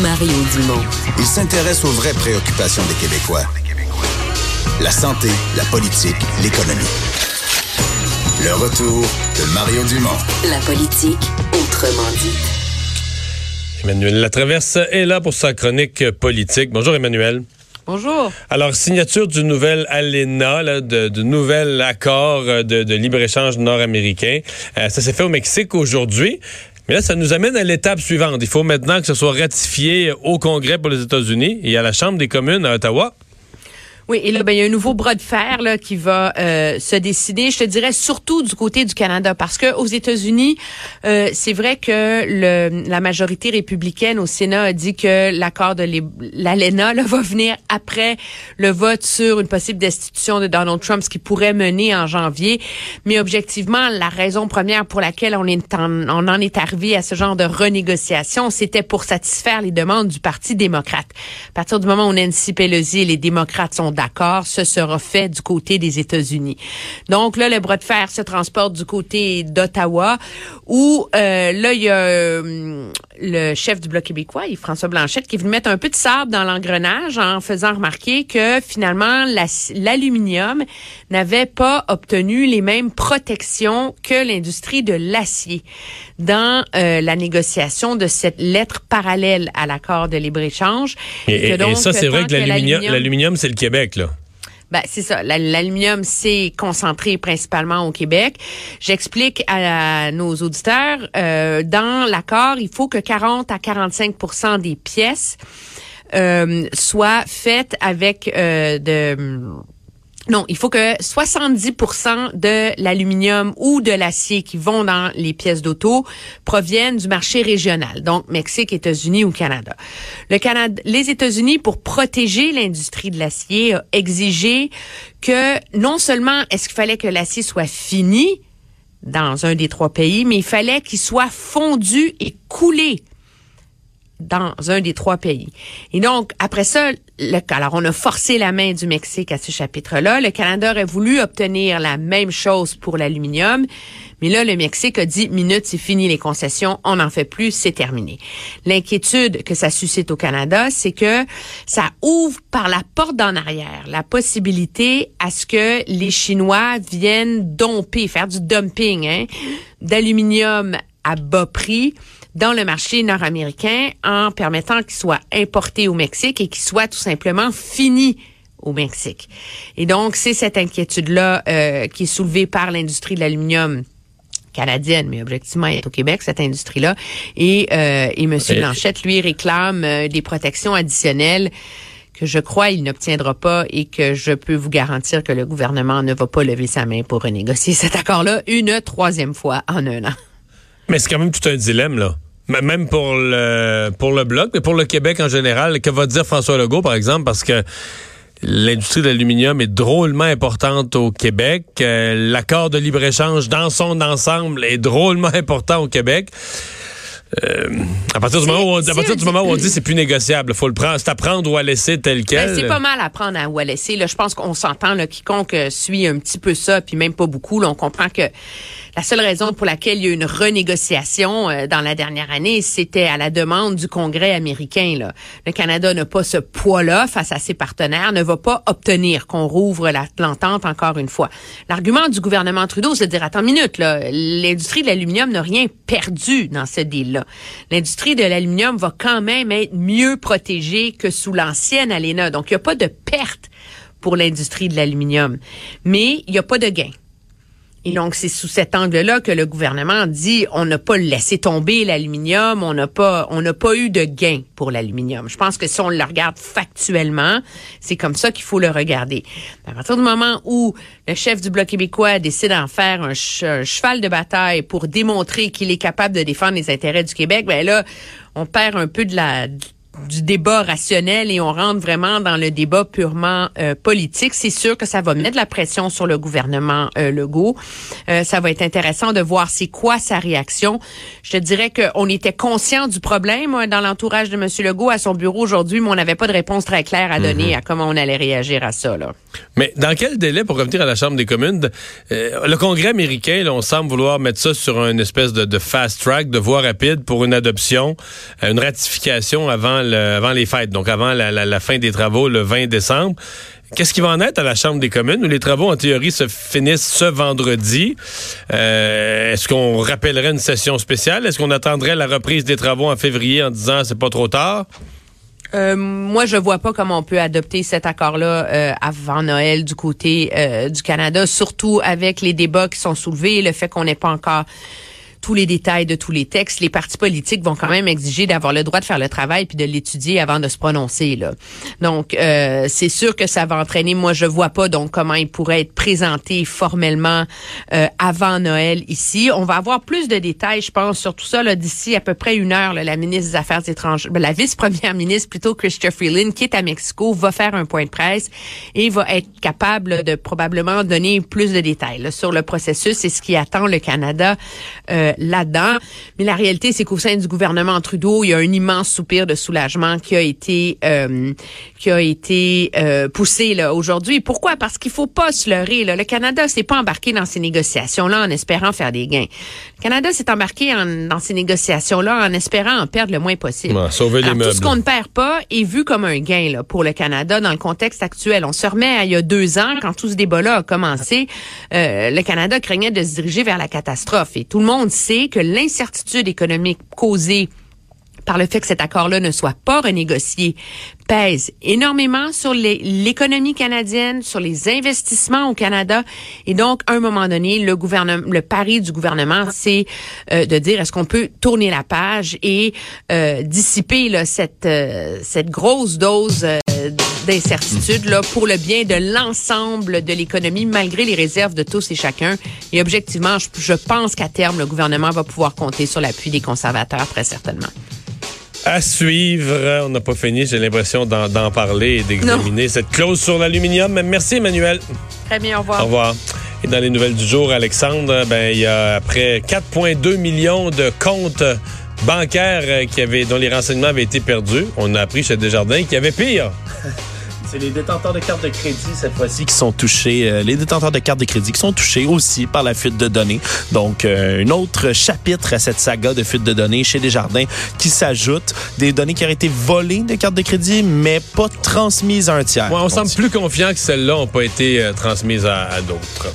Mario Dumont. Il s'intéresse aux vraies préoccupations des Québécois. La santé, la politique, l'économie. Le retour de Mario Dumont. La politique, autrement dit. Emmanuel Latraverse est là pour sa chronique politique. Bonjour Emmanuel. Bonjour. Alors, signature du nouvel ALENA, de, de nouvel accord de, de libre-échange nord-américain. Euh, ça s'est fait au Mexique aujourd'hui. Mais là, ça nous amène à l'étape suivante. Il faut maintenant que ce soit ratifié au Congrès pour les États-Unis et à la Chambre des communes à Ottawa. Oui, et là, ben, il y a un nouveau bras de fer là, qui va euh, se décider, je te dirais surtout du côté du Canada, parce que aux États-Unis, euh, c'est vrai que le, la majorité républicaine au Sénat a dit que l'accord de l'ALENA va venir après le vote sur une possible destitution de Donald Trump, ce qui pourrait mener en janvier. Mais objectivement, la raison première pour laquelle on, est en, on en est arrivé à ce genre de renégociation, c'était pour satisfaire les demandes du Parti démocrate. À partir du moment où Nancy Pelosi et les démocrates sont d'accord, ce sera fait du côté des États-Unis. Donc là, le bras de fer se transporte du côté d'Ottawa, où euh, là, il y a euh, le chef du Bloc québécois, François Blanchette, qui est venu mettre un peu de sable dans l'engrenage en faisant remarquer que finalement, l'aluminium n'avait pas obtenu les mêmes protections que l'industrie de l'acier dans euh, la négociation de cette lettre parallèle à l'accord de libre-échange. Et, et, ça, c'est vrai que l'aluminium, c'est le Québec, Ben, c'est ça. L'aluminium, c'est concentré principalement au Québec. J'explique à, nos auditeurs, euh, dans l'accord, il faut que 40 à 45% des pièces euh, soient faites avec euh, de non, il faut que 70% de l'aluminium ou de l'acier qui vont dans les pièces d'auto proviennent du marché régional, donc Mexique, États-Unis ou Canada. Le Canada, les États-Unis, pour protéger l'industrie de l'acier, a exigé que non seulement est-ce qu'il fallait que l'acier soit fini dans un des trois pays, mais il fallait qu'il soit fondu et coulé dans un des trois pays. Et donc, après ça, le, alors on a forcé la main du Mexique à ce chapitre-là. Le Canada aurait voulu obtenir la même chose pour l'aluminium, mais là, le Mexique a dit, minute, c'est fini les concessions, on n'en fait plus, c'est terminé. L'inquiétude que ça suscite au Canada, c'est que ça ouvre par la porte d'en arrière la possibilité à ce que les Chinois viennent domper, faire du dumping hein, d'aluminium à bas prix dans le marché nord-américain en permettant qu'il soit importé au Mexique et qu'il soit tout simplement fini au Mexique. Et donc, c'est cette inquiétude-là euh, qui est soulevée par l'industrie de l'aluminium canadienne, mais objectivement, elle est au Québec, cette industrie-là. Et, euh, et M. Blanchette, lui, réclame euh, des protections additionnelles que je crois il n'obtiendra pas et que je peux vous garantir que le gouvernement ne va pas lever sa main pour renégocier cet accord-là une troisième fois en un an. Mais c'est quand même tout un dilemme, là. Même pour le pour le bloc, mais pour le Québec en général, que va dire François Legault, par exemple, parce que l'industrie de l'aluminium est drôlement importante au Québec. Euh, l'accord de libre-échange dans son ensemble est drôlement important au Québec. Euh, à partir du moment où on, à partir du moment où on dit c'est plus négociable, faut le prendre, c'est à prendre ou à laisser tel ben, quel. c'est pas mal à prendre ou à laisser. Là, je pense qu'on s'entend. Là, quiconque suit un petit peu ça, puis même pas beaucoup, là, on comprend que la seule raison pour laquelle il y a eu une renégociation euh, dans la dernière année, c'était à la demande du Congrès américain. Là. Le Canada n'a pas ce poids-là face à ses partenaires, ne va pas obtenir qu'on rouvre l'entente encore une fois. L'argument du gouvernement Trudeau, c'est de dire, attends une minute, l'industrie de l'aluminium n'a rien perdu dans ce deal-là. L'industrie de l'aluminium va quand même être mieux protégée que sous l'ancienne ALENA. Donc, il n'y a pas de perte pour l'industrie de l'aluminium. Mais il n'y a pas de gain. Et donc, c'est sous cet angle-là que le gouvernement dit on n'a pas laissé tomber l'aluminium, on n'a pas, on n'a pas eu de gain pour l'aluminium. Je pense que si on le regarde factuellement, c'est comme ça qu'il faut le regarder. À partir du moment où le chef du Bloc québécois décide d'en faire un, cheval de bataille pour démontrer qu'il est capable de défendre les intérêts du Québec, ben là, on perd un peu de la, du débat rationnel et on rentre vraiment dans le débat purement euh, politique. C'est sûr que ça va mettre de la pression sur le gouvernement euh, Legault. Euh, ça va être intéressant de voir c'est quoi sa réaction. Je te dirais qu'on était conscient du problème dans l'entourage de M. Legault à son bureau aujourd'hui, mais on n'avait pas de réponse très claire à donner mhm. à comment on allait réagir à ça. Là. Mais dans quel délai, pour revenir à la Chambre des communes, le Congrès américain, on semble vouloir mettre ça sur une espèce de, de fast track, de voie rapide pour une adoption, une ratification avant avant les fêtes, donc avant la, fin des travaux le 20 décembre. Qu'est-ce qui va en être à la Chambre des communes où les travaux, en théorie, se finissent ce vendredi? Euh, Est-ce qu'on rappellerait une session spéciale? Est-ce qu'on attendrait la reprise des travaux en février en disant c'est pas trop tard? Euh, moi, je vois pas comment on peut adopter cet accord-là euh, avant Noël du côté du Canada, surtout avec les débats qui sont soulevés, le fait qu'on n'ait pas encore tous les détails de tous les textes. Les partis politiques vont quand même exiger d'avoir le droit de faire le travail puis de l'étudier avant de se prononcer. Donc, euh, c'est sûr que ça va entraîner. Moi, je vois pas donc comment il pourrait être présenté formellement euh, avant Noël ici. On va avoir plus de détails, je pense, sur tout ça d'ici à peu près une heure. Là, la ministre des Affaires étrangères, ben, la vice-première ministre plutôt, Christopher Freeland, qui est à Mexico, va faire un point de presse et va être capable de probablement donner plus de détails là, sur le processus et ce qui attend le Canada. Euh, là-dedans. Mais la réalité, c'est qu'au sein du gouvernement Trudeau, il y a un immense soupir de soulagement qui a été euh, qui a été euh, poussé là aujourd'hui. Pourquoi? Parce qu'il faut pas se leurrer. Là. Le Canada s'est pas embarqué dans ces négociations-là en espérant faire des gains. Le Canada s'est embarqué en, dans ces négociations-là en espérant en perdre le moins possible. Ouais, sauver les Alors, meubles. Tout ce qu'on ne perd pas est vu comme un gain là, pour le Canada dans le contexte actuel. On se remet à il y a deux ans, quand tout ce débat-là a commencé, euh, le Canada craignait de se diriger vers la catastrophe. Et tout le monde que l'incertitude économique causée par le fait que cet accord-là ne soit pas renégocié pèse énormément sur l'économie canadienne, sur les investissements au Canada. Et donc, à un moment donné, le pari du gouvernement, c'est euh, de dire est-ce qu'on peut tourner la page et euh, dissiper cette euh, cette grosse dose d'incertitude là pour le bien de l'ensemble de l'économie, malgré les réserves de tous et chacun. Et objectivement, je, je pense qu'à terme, le gouvernement va pouvoir compter sur l'appui des conservateurs très certainement. À suivre. On n'a pas fini, j'ai l'impression d'en d'en parler et d'examiner cette clause sur l'aluminium. Merci, Emmanuel. Très bien, au revoir. Au revoir. Et dans les nouvelles du jour, Alexandre, ben il y a après 4,2 millions de comptes bancaires euh, qui avaient, dont les renseignements avaient été perdus. On a appris chez Desjardins qu'il y avait pire. C'est les détenteurs de cartes de crédit cette fois-ci qui sont touchés. euh, les détenteurs de cartes de crédit qui sont touchés aussi par la fuite de données. Donc, euh, un autre chapitre à cette saga de fuite de données chez Desjardins qui s'ajoute. Des données qui auraient été volées de cartes de crédit, mais pas transmises à un tiers. Ouais, on semble plus confiant que celles-là n'ont pas été euh, transmises à, à d'autres.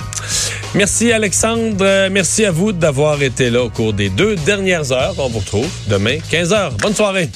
Merci Alexandre. Merci à vous d'avoir été là au cours des deux dernières heures. On vous retrouve demain 15h. Bonne soirée.